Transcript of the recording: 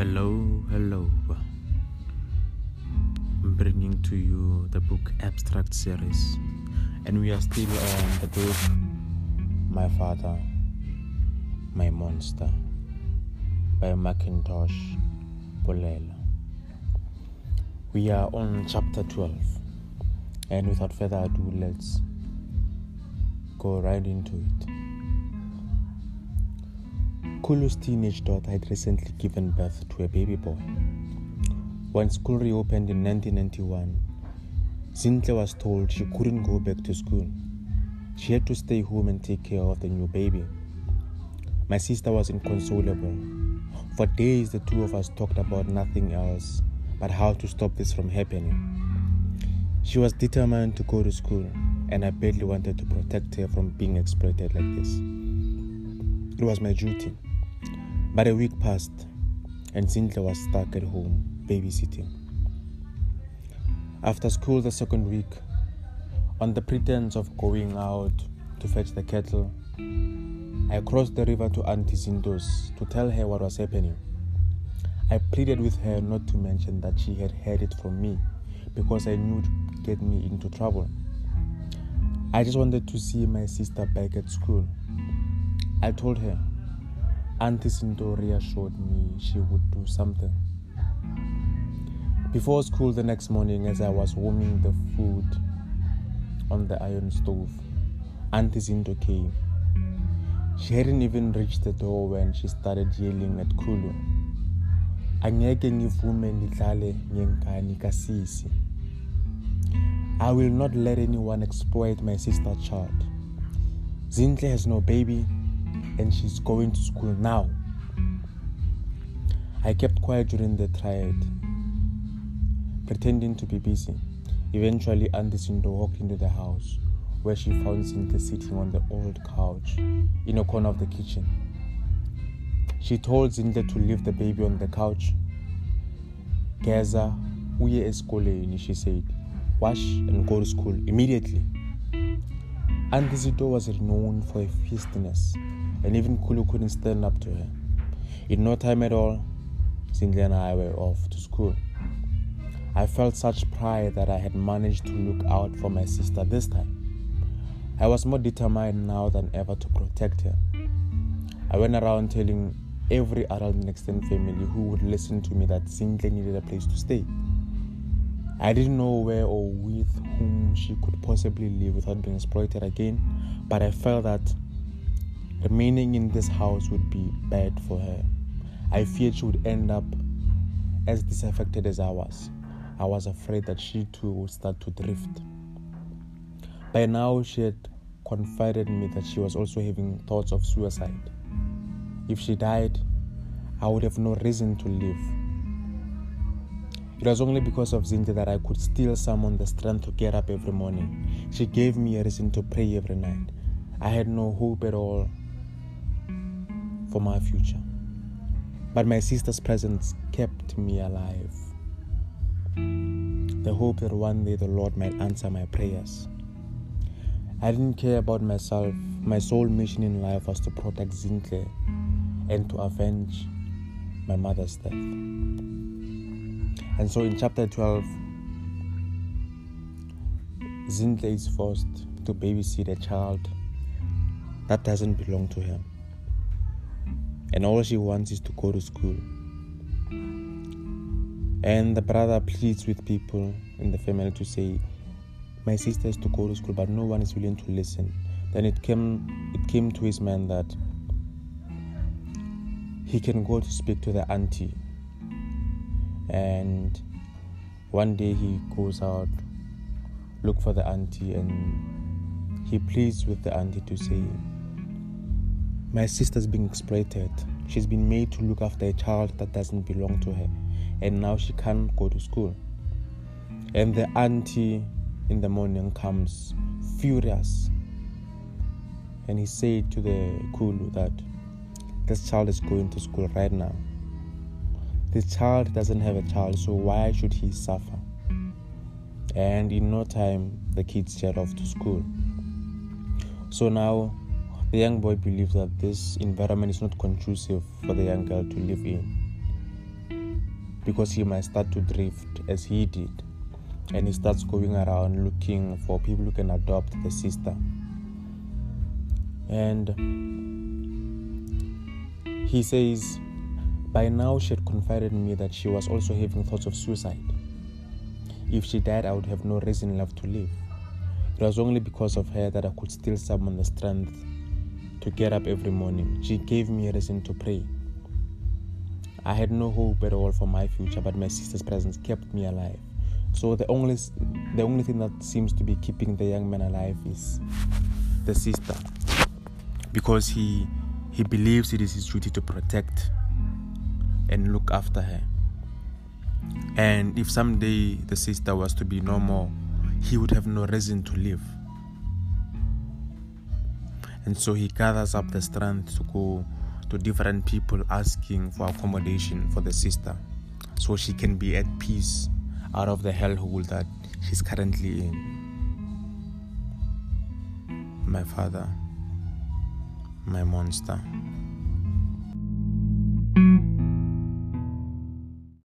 Hello, hello. I'm bringing to you the book Abstract series, and we are still on the book My Father, My Monster by McIntosh Polela. We are on chapter 12, and without further ado, let's go right into it. Kulu's teenage daughter had recently given birth to a baby boy. When school reopened in 1991, Zintle was told she couldn't go back to school. She had to stay home and take care of the new baby. My sister was inconsolable. For days, the two of us talked about nothing else but how to stop this from happening. She was determined to go to school, and I badly wanted to protect her from being exploited like this. It was my duty. But a week passed, and Zintle was stuck at home babysitting. After school the second week, on the pretense of going out to fetch the kettle, I crossed the river to Auntie Zinto's to tell her what was happening. I pleaded with her not to mention that she had heard it from me because I knew it would get me into trouble. I just wanted to see my sister back at school. I told her Auntie Zinto reassured me she would do something. Before school the next morning, as I was warming the food on the iron stove, Auntie Zinto came. She hadn't even reached the door when she started yelling at Kulu. I will not let anyone exploit my sister child. Zintle has no baby and she's going to school now. I kept quiet during the triad, pretending to be busy. Eventually, Auntie Zinto walked into the house, where she found Zintle sitting on the old couch in a corner of the kitchen. She told Zintle to leave the baby on the couch. Geza, uye esikoleni, she said. Wash and go to school immediately. Auntie Zinto was renowned for her fierceness and even Kulu couldn't stand up to her. In no time at all, Zintle and I were off to school. I felt such pride that I had managed to look out for my sister this time. I was more determined now than ever to protect her. I went around telling every adult in the extended family who would listen to me that Zintle needed a place to stay. I didn't know where or with whom she could possibly live without being exploited again, but I felt that Remaining in this house would be bad for her. I feared she would end up as disaffected as I was. I was afraid that she too would start to drift. By now, she had confided in me that she was also having thoughts of suicide. If she died, I would have no reason to live. It was only because of Zintle that I could still summon the strength to get up every morning. She gave me a reason to pray every night. I had no hope at all for my future. But my sister's presence kept me alive. The hope that one day the Lord might answer my prayers. I didn't care about myself. My sole mission in life was to protect Zintle and to avenge my mother's death. And so in chapter 12, Zintle is forced to babysit a child that doesn't belong to him and all she wants is to go to school. And the brother pleads with people in the family to say, My sister has to go to school, but no one is willing to listen. Then it came it came to his mind that he can go to speak to the auntie. And one day he goes out, look for the auntie, and he pleads with the auntie to say, my sister's being exploited. She's been made to look after a child that doesn't belong to her, and now she can't go to school. And the auntie in the morning comes furious, and he said to the Kulu that this child is going to school right now. This child doesn't have a child, so why should he suffer? And in no time, the kids jet off to school. So now the young boy believes that this environment is not conducive for the young girl to live in. because he might start to drift as he did. And he starts going around looking for people who can adopt the sister. And he says, by now she had confided in me that she was also having thoughts of suicide. If she died, I would have no reason left to live. It was only because of her that I could still summon the strength to get up every morning. She gave me a reason to pray. I had no hope at all for my future, but my sister's presence kept me alive. So the only the only thing that seems to be keeping the young man alive is the sister, because he he believes it is his duty to protect and look after her. And if someday the sister was to be no more, he would have no reason to live. And so he gathers up the strength to go to different people asking for accommodation for the sister so she can be at peace out of the hellhole that she's currently in. My father, my monster.